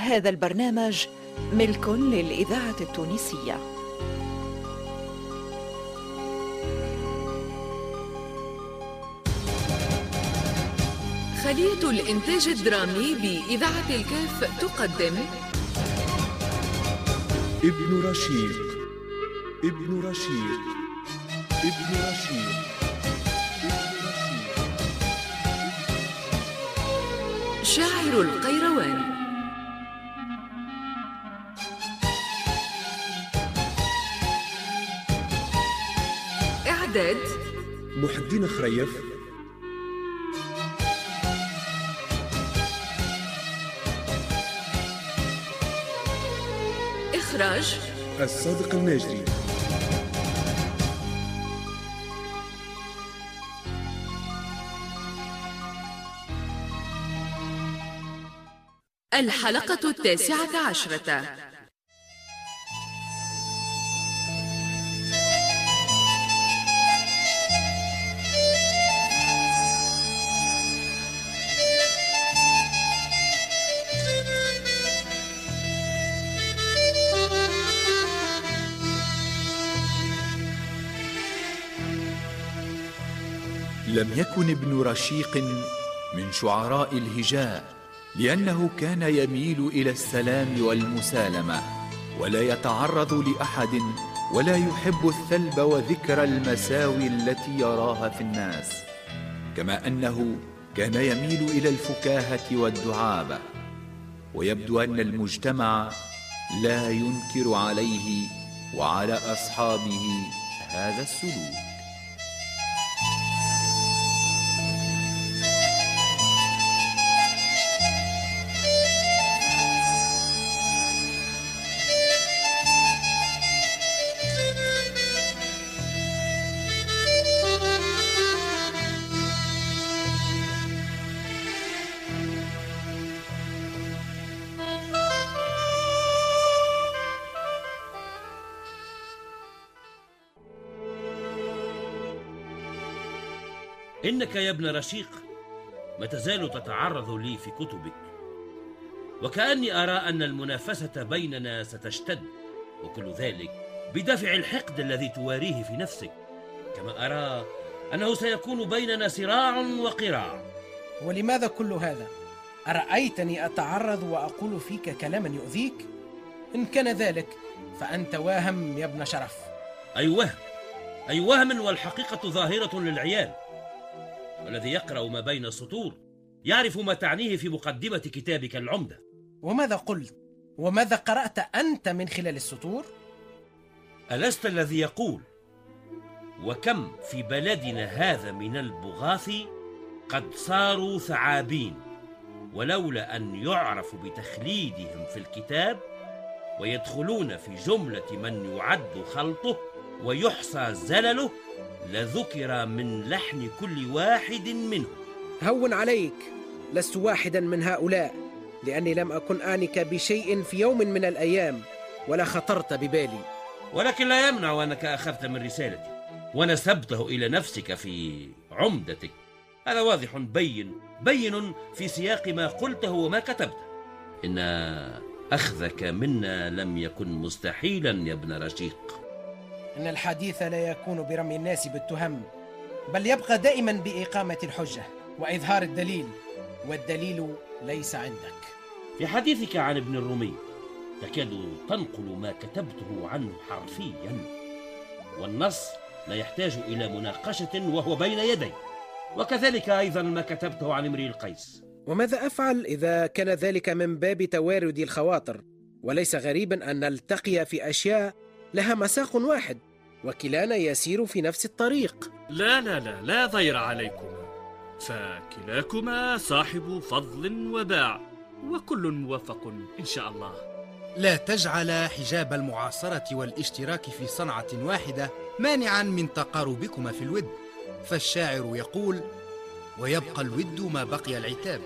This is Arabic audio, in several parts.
هذا البرنامج ملك للإذاعة التونسية. خلية الإنتاج الدرامي بإذاعة الكاف تقدم. ابن رشيق ابن رشيق ابن رشيق رشيق شاعر القيروان. إعداد محي الدين خريف. إخراج. الصادق الناجري. الحلقة التاسعة عشرة. لم يكن ابن رشيق من شعراء الهجاء لأنه كان يميل إلى السلام والمسالمة ولا يتعرض لأحد ولا يحب الثلب وذكر المساوي التي يراها في الناس كما أنه كان يميل إلى الفكاهة والدعابة ويبدو أن المجتمع لا ينكر عليه وعلى أصحابه هذا السلوك. إنك يا ابن رشيق ما تزال تتعرض لي في كتبك. وكأني أرى أن المنافسة بيننا ستشتد وكل ذلك بدافع الحقد الذي تواريه في نفسك. كما أرى أنه سيكون بيننا صراع وقراع. ولماذا كل هذا؟ أرأيتني أتعرض وأقول فيك كلاما يؤذيك؟ إن كان ذلك فأنت واهم يا ابن شرف. أي وهم أي وهم والحقيقة ظاهرة للعيان والذي يقرأ ما بين السطور يعرف ما تعنيه في مقدمة كتابك العمدة وماذا قلت؟ وماذا قرأت أنت من خلال السطور؟ ألست الذي يقول وكم في بلدنا هذا من البغاث قد صاروا ثعابين ولولا أن يعرف بتخليدهم في الكتاب ويدخلون في جملة من يعد خلطه ويحصى زلله لذكر من لحن كل واحد منهم. هون عليك. لست واحدا من هؤلاء لأني لم أكن آنك بشيء في يوم من الأيام ولا خطرت ببالي. ولكن لا يمنع أنك أخذت من رسالتي ونسبته إلى نفسك في عمدتك. هذا واضح بين بين في سياق ما قلته وما كتبته. إن أخذك منا لم يكن مستحيلا يا ابن رشيق. إن الحديث لا يكون برمي الناس بالتهم بل يبقى دائما بإقامة الحجة وإظهار الدليل والدليل ليس عندك. في حديثك عن ابن الرومي تكاد تنقل ما كتبته عنه حرفيا والنص لا يحتاج إلى مناقشة وهو بين يدي وكذلك أيضا ما كتبته عن امرئ القيس. وماذا أفعل إذا كان ذلك من باب توارد الخواطر؟ وليس غريبا أن نلتقي في أشياء لها مساق واحد. وكلانا يسير في نفس الطريق. لا لا لا لا ضير عليكما. فكلاكما صاحب فضل وباع وكل موفق إن شاء الله. لا تجعل حجاب المعاصرة والاشتراك في صنعة واحدة مانعا من تقاربكما في الود. فالشاعر يقول ويبقى الود ما بقي العتاب.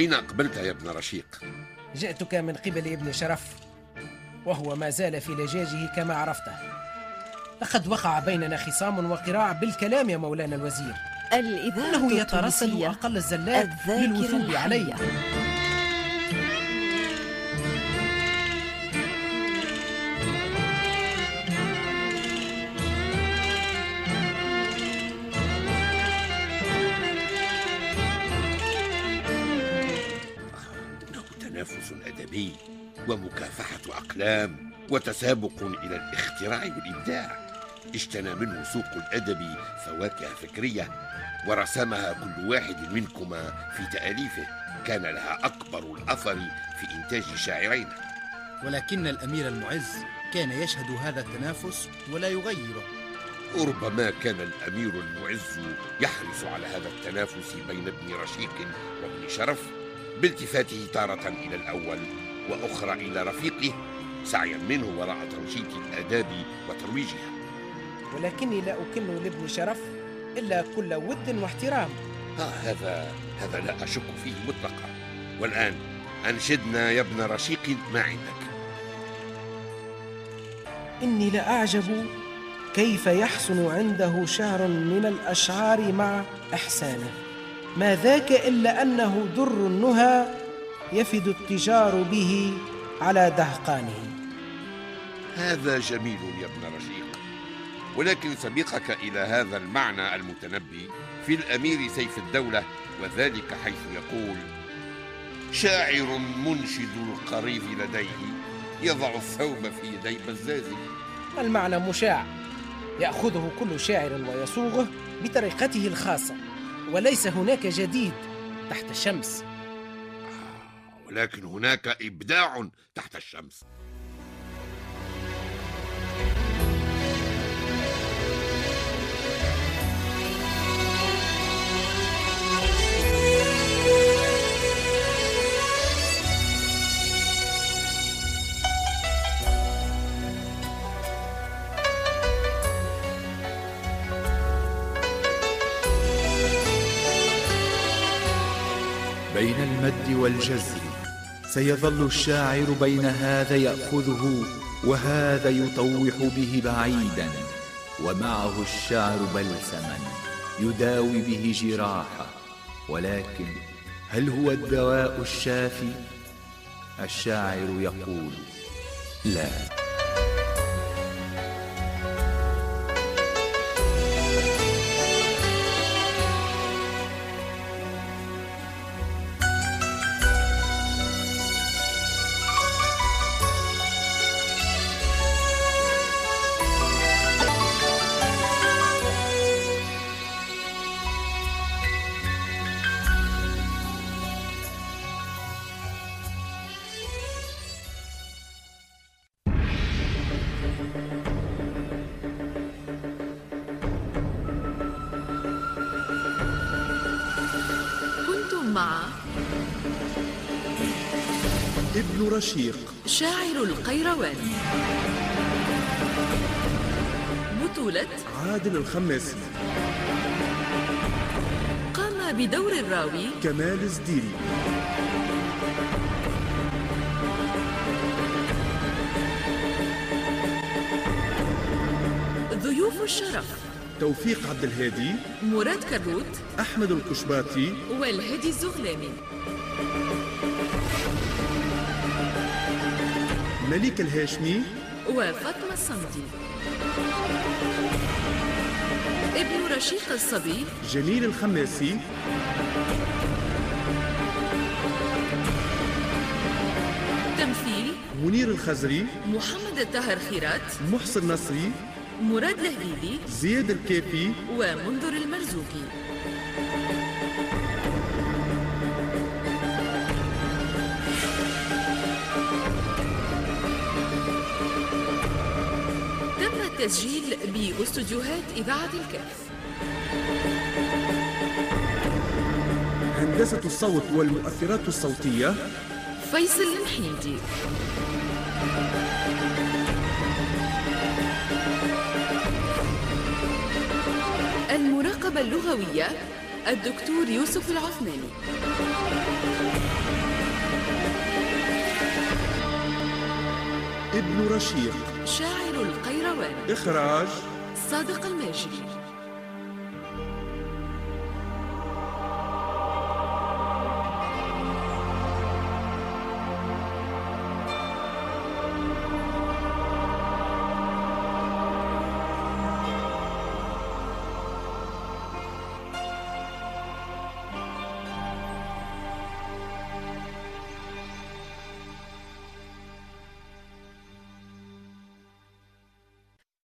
أين أقبلت يا ابن رشيق؟ جئتك من قبل ابن شرف وهو ما زال في لجاجه كما عرفته. لقد وقع بيننا خصام وقراع بالكلام يا مولانا الوزير. الإذاعة إنه يترصد التونسية أقل الزلات الذاكرة للوثوق علي تنافس أدبي ومكافحة أقلام وتسابق إلى الاختراع والإبداع. اجتنى منه سوق الأدب فواكه فكرية ورسمها كل واحد منكما في تأليفه. كان لها أكبر الأثر في إنتاج شاعرين ولكن الأمير المعز كان يشهد هذا التنافس ولا يغيره. ربما كان الأمير المعز يحرص على هذا التنافس بين ابن رشيق وابن شرف. بالتفاته تارة إلى الأول وأخرى إلى رفيقه سعيا منه وراء تنشيط الآداب وترويجها. ولكني لا أكن لابن شرف إلا كل ود واحترام. ها هذا هذا لا أشك فيه مطلقا. والآن أنشدنا يا ابن رشيق ما عندك إني لأعجب كيف يحسن عنده شعر من الأشعار مع إحسانه. ما ذاك إلا أنه در النهى يفد التجار به على دهقانه. هذا جميل يا ابن رشيق ولكن سبقك إلى هذا المعنى المتنبي في الأمير سيف الدولة وذلك حيث يقول شاعر منشد القريض لديه يضع الثوب في يدي بزازه المعنى مشاع يأخذه كل شاعر ويصوغه بطريقته الخاصة. وليس هناك جديد تحت الشمس. ولكن هناك إبداع تحت الشمس. المد والجزر سيظل الشاعر بين هذا يأخذه وهذا يطوح به بعيدا. ومعه الشعر بلسما يداوي به جراحه. ولكن هل هو الدواء الشافي؟ الشاعر يقول لا. ابن رشيق. شاعر القيروان. بطولة عادل الخماسي قام بدور الراوي كمال الزديري. ضيوف الشرف توفيق عبد الهادي. مراد كروت أحمد الكشباتي. والهادي الزغلاني مليك الهاشمي. وفاطمة الصمدي ابن رشيق الصبي. جميل الخماسي. تمثيل. منير الخزري. محمد الطاهر خيرات. محسن نصري. مراد الهليلي زياد الكافي. ومنذر المرزوقي. التسجيل بأستوديوهات إذاعة الكهف. هندسة الصوت والمؤثرات الصوتية. فيصل المحيدي المراقبة اللغوية الدكتور يوسف العثماني. ابن رشيق. شاعر القيروان. إخراج صادق الماجري